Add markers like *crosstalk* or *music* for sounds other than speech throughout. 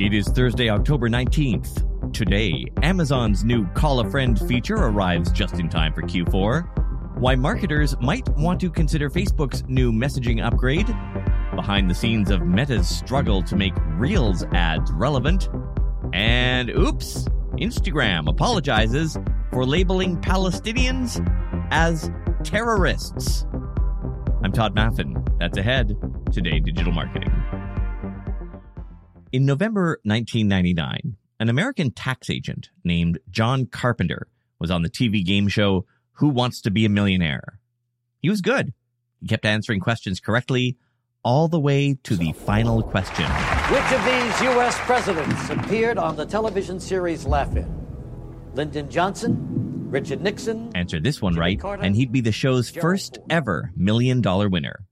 It is Thursday, October 19th. Today, Amazon's new Call a Friend feature arrives just in time for Q4. Why marketers might want to consider Facebook's new messaging upgrade. Behind the scenes of Meta's struggle to make Reels ads relevant. And oops, Instagram apologizes for labeling Palestinians as terrorists. I'm Tod Maffin. That's ahead today, digital marketing. In November 1999, an American tax agent named John Carpenter was on the TV game show Who Wants to Be a Millionaire. He was good. He kept answering questions correctly all the way to the final question. Which of these U.S. presidents appeared on the television series Laugh-In? Lyndon Johnson, Richard Nixon? Answer this one right, and he'd be the show's first ever million dollar winner.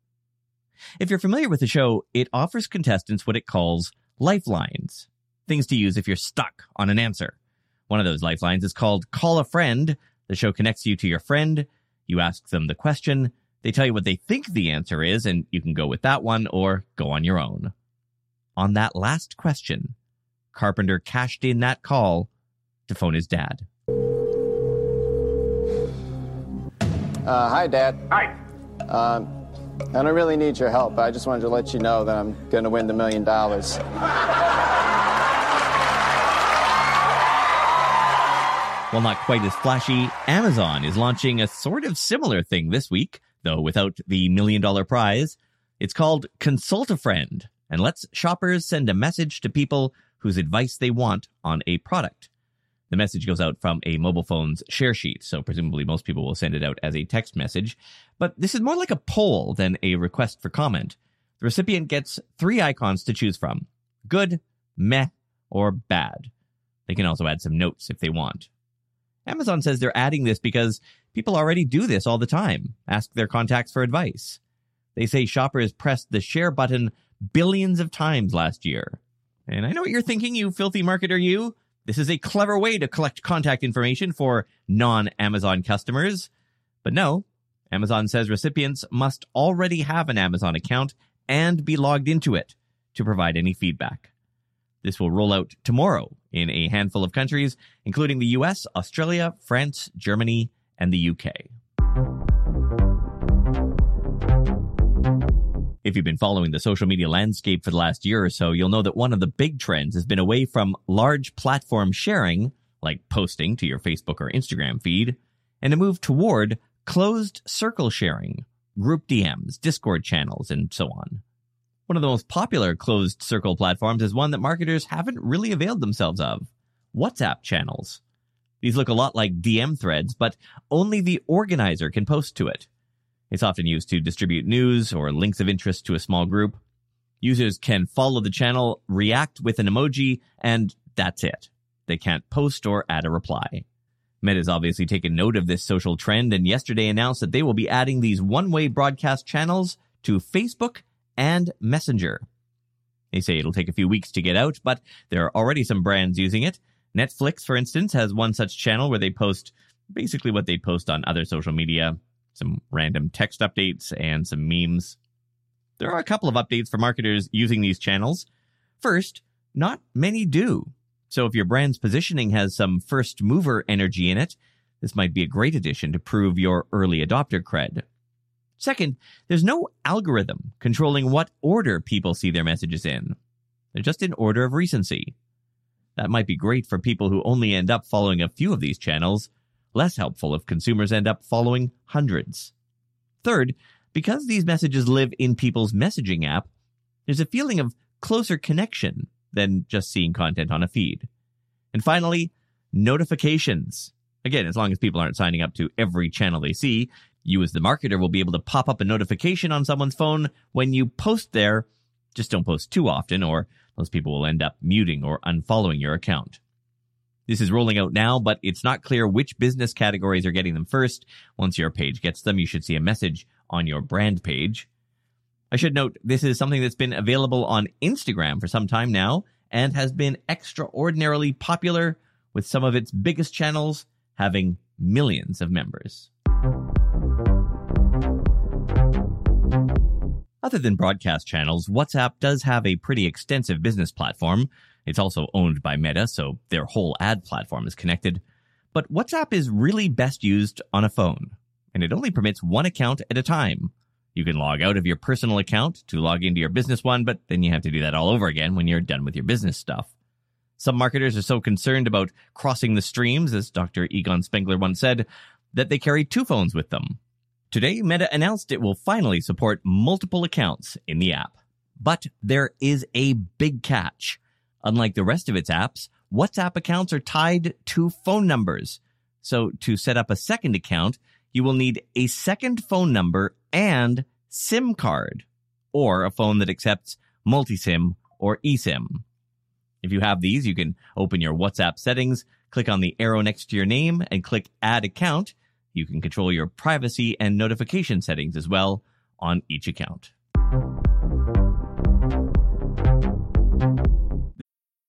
If you're familiar with the show, it offers contestants what it calls lifelines, things to use if you're stuck on an answer. One of those lifelines is called Call a Friend. The show connects you to your friend. You ask them the question. They tell you what they think the answer is, and you can go with that one or go on your own. On that last question, Carpenter cashed in that call to phone his dad. Uh, hi, Dad. Hi. Um, I don't really need your help. But I just wanted to let you know that I'm going to win the million dollars. While not quite as flashy, Amazon is launching a sort of similar thing this week, though without the million dollar prize. It's called Consult a Friend and lets shoppers send a message to people whose advice they want on a product. The message goes out from a mobile phone's share sheet, so presumably most people will send it out as a text message. But this is more like a poll than a request for comment. The recipient gets three icons to choose from good, meh, or bad. They can also add some notes if they want. Amazon says they're adding this because people already do this all the time ask their contacts for advice. They say shoppers pressed the share button billions of times last year. And I know what you're thinking, you filthy marketer, you. This is a clever way to collect contact information for non Amazon customers. But no, Amazon says recipients must already have an Amazon account and be logged into it to provide any feedback. This will roll out tomorrow in a handful of countries, including the US, Australia, France, Germany, and the UK. If you've been following the social media landscape for the last year or so, you'll know that one of the big trends has been away from large platform sharing, like posting to your Facebook or Instagram feed, and a move toward closed circle sharing, group DMs, Discord channels, and so on. One of the most popular closed circle platforms is one that marketers haven't really availed themselves of WhatsApp channels. These look a lot like DM threads, but only the organizer can post to it. It's often used to distribute news or links of interest to a small group. Users can follow the channel, react with an emoji, and that's it. They can't post or add a reply. Meta's obviously taken note of this social trend and yesterday announced that they will be adding these one-way broadcast channels to Facebook and Messenger. They say it'll take a few weeks to get out, but there are already some brands using it. Netflix, for instance, has one such channel where they post basically what they post on other social media some random text updates, and some memes. There are a couple of updates for marketers using these channels. First, not many do. So if your brand's positioning has some first mover energy in it, this might be a great addition to prove your early adopter cred. Second, there's no algorithm controlling what order people see their messages in. They're just in order of recency. That might be great for people who only end up following a few of these channels, less helpful if consumers end up following hundreds. Third, because these messages live in people's messaging app, there's a feeling of closer connection than just seeing content on a feed. And finally, notifications. Again, as long as people aren't signing up to every channel they see, you as the marketer will be able to pop up a notification on someone's phone when you post there. Just don't post too often or those people will end up muting or unfollowing your account. This is rolling out now, but it's not clear which business categories are getting them first. Once your page gets them, you should see a message on your brand page. I should note this is something that's been available on Instagram for some time now and has been extraordinarily popular with some of its biggest channels having millions of members. Other than broadcast channels, WhatsApp does have a pretty extensive business platform. It's also owned by Meta, so their whole ad platform is connected. But WhatsApp is really best used on a phone, and it only permits one account at a time. You can log out of your personal account to log into your business one, but then you have to do that all over again when you're done with your business stuff. Some marketers are so concerned about crossing the streams, as Dr. Egon Spengler once said, that they carry two phones with them. Today, Meta announced it will finally support multiple accounts in the app. But there is a big catch. Unlike the rest of its apps, WhatsApp accounts are tied to phone numbers. So to set up a second account, you will need a second phone number and SIM card, or a phone that accepts multi-SIM or eSIM. If you have these, you can open your WhatsApp settings, click on the arrow next to your name, and click Add Account. You can control your privacy and notification settings as well on each account.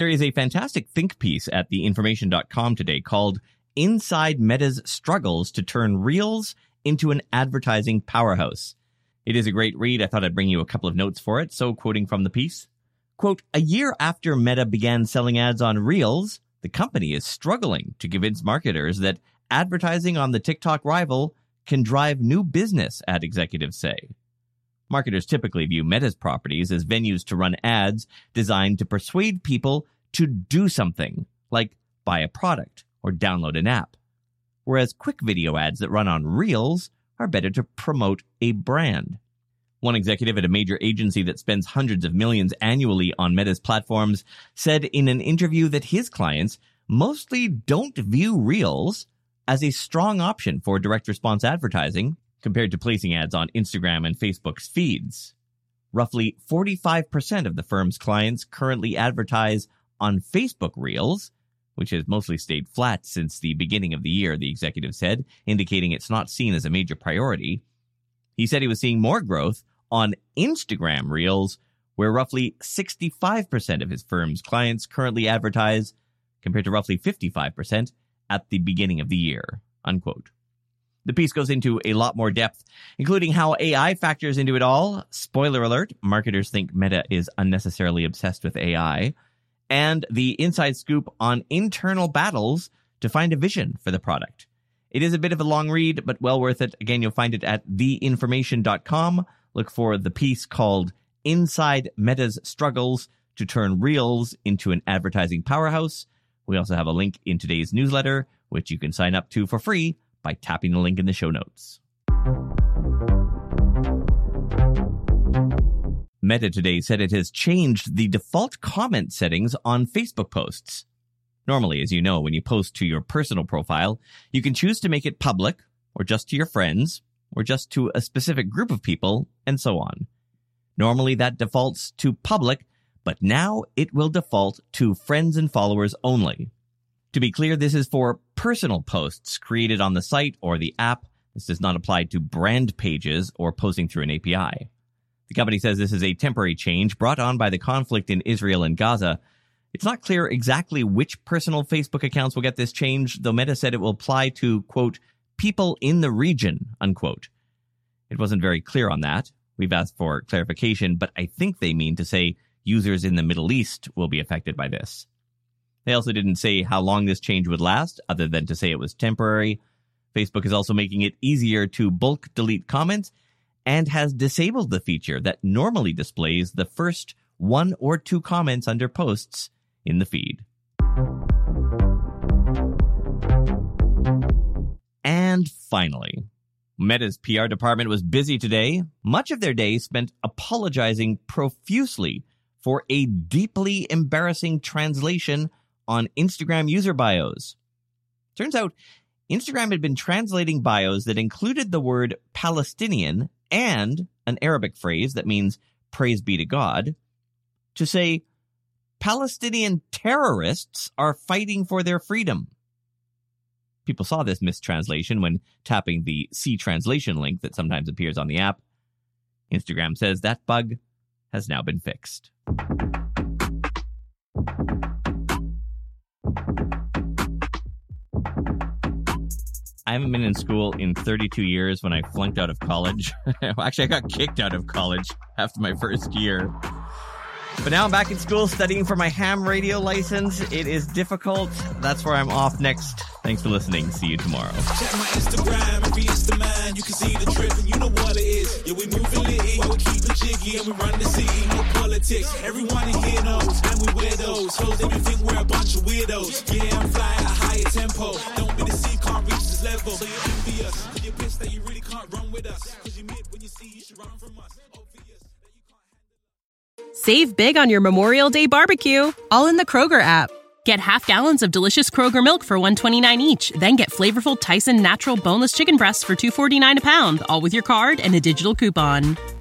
There is a fantastic think piece at theinformation.com today called Inside Meta's Struggles to Turn Reels into an Advertising Powerhouse. It is a great read. I thought I'd bring you a couple of notes for it. So, quoting from the piece, quote, a year after Meta began selling ads on Reels, the company is struggling to convince marketers that advertising on the TikTok rival can drive new business, ad executives say. Marketers typically view Meta's properties as venues to run ads designed to persuade people to do something, like buy a product or download an app. Whereas quick video ads that run on Reels are better to promote a brand. One executive at a major agency that spends hundreds of millions annually on Meta's platforms said in an interview that his clients mostly don't view Reels as a strong option for direct response advertising compared to placing ads on Instagram and Facebook's feeds. Roughly 45% of the firm's clients currently advertise on Facebook Reels, which has mostly stayed flat since the beginning of the year, the executive said, indicating it's not seen as a major priority. He said he was seeing more growth on Instagram Reels, where roughly 65% of his firm's clients currently advertise, compared to roughly 55% at the beginning of the year. Unquote. The piece goes into a lot more depth, including how AI factors into it all. Spoiler alert, marketers think Meta is unnecessarily obsessed with AI. And the inside scoop on internal battles to find a vision for the product. It is a bit of a long read, but well worth it. Again, you'll find it at theinformation.com. Look for the piece called Inside Meta's Struggles to Turn Reels into an Advertising Powerhouse. We also have a link in today's newsletter, which you can sign up to for free by tapping the link in the show notes. Meta today said it has changed the default comment settings on Facebook posts. Normally, as you know, when you post to your personal profile, you can choose to make it public, or just to your friends, or just to a specific group of people, and so on. Normally, that defaults to public, but now it will default to friends and followers only. To be clear, this is for personal posts created on the site or the app. This does not apply to brand pages or posting through an API. The company says this is a temporary change brought on by the conflict in Israel and Gaza. It's not clear exactly which personal Facebook accounts will get this change, though Meta said it will apply to, quote, people in the region, unquote. It wasn't very clear on that. We've asked for clarification, but I think they mean to say users in the Middle East will be affected by this. They also didn't say how long this change would last, other than to say it was temporary. Facebook is also making it easier to bulk delete comments and has disabled the feature that normally displays the first one or two comments under posts in the feed. And finally, Meta's PR department was busy today. Much of their day spent apologizing profusely for a deeply embarrassing translation on Instagram user bios. Turns out, Instagram had been translating bios that included the word Palestinian and an Arabic phrase that means praise be to God, to say Palestinian terrorists are fighting for their freedom. People saw this mistranslation when tapping the see translation link that sometimes appears on the app. Instagram says that bug has now been fixed. I haven't been in school in 32 years when I flunked out of college. *laughs* Actually, I got kicked out of college after my first year. But now I'm back in school studying for my ham radio license. It is difficult. That's where I'm off next. Thanks for listening. See you tomorrow. Check my Instagram, you can see the and you know what it is. Yeah, we moving we keep it jiggy and we run the no politics. Everyone in here knows, and we wear. They think we're a bunch of weirdos. Yeah, I'm flying at a higher tempo. Don't be deceived, can't reach this level. So you're envious, you're pissed that you really can't run with us. Cause you when you see you should run from us. Obvious Save big on your Memorial Day barbecue, all in the Kroger app. Get half gallons of delicious Kroger milk for 129 each, then get flavorful Tyson natural boneless chicken breasts for 249 a pound, all with your card and a digital coupon.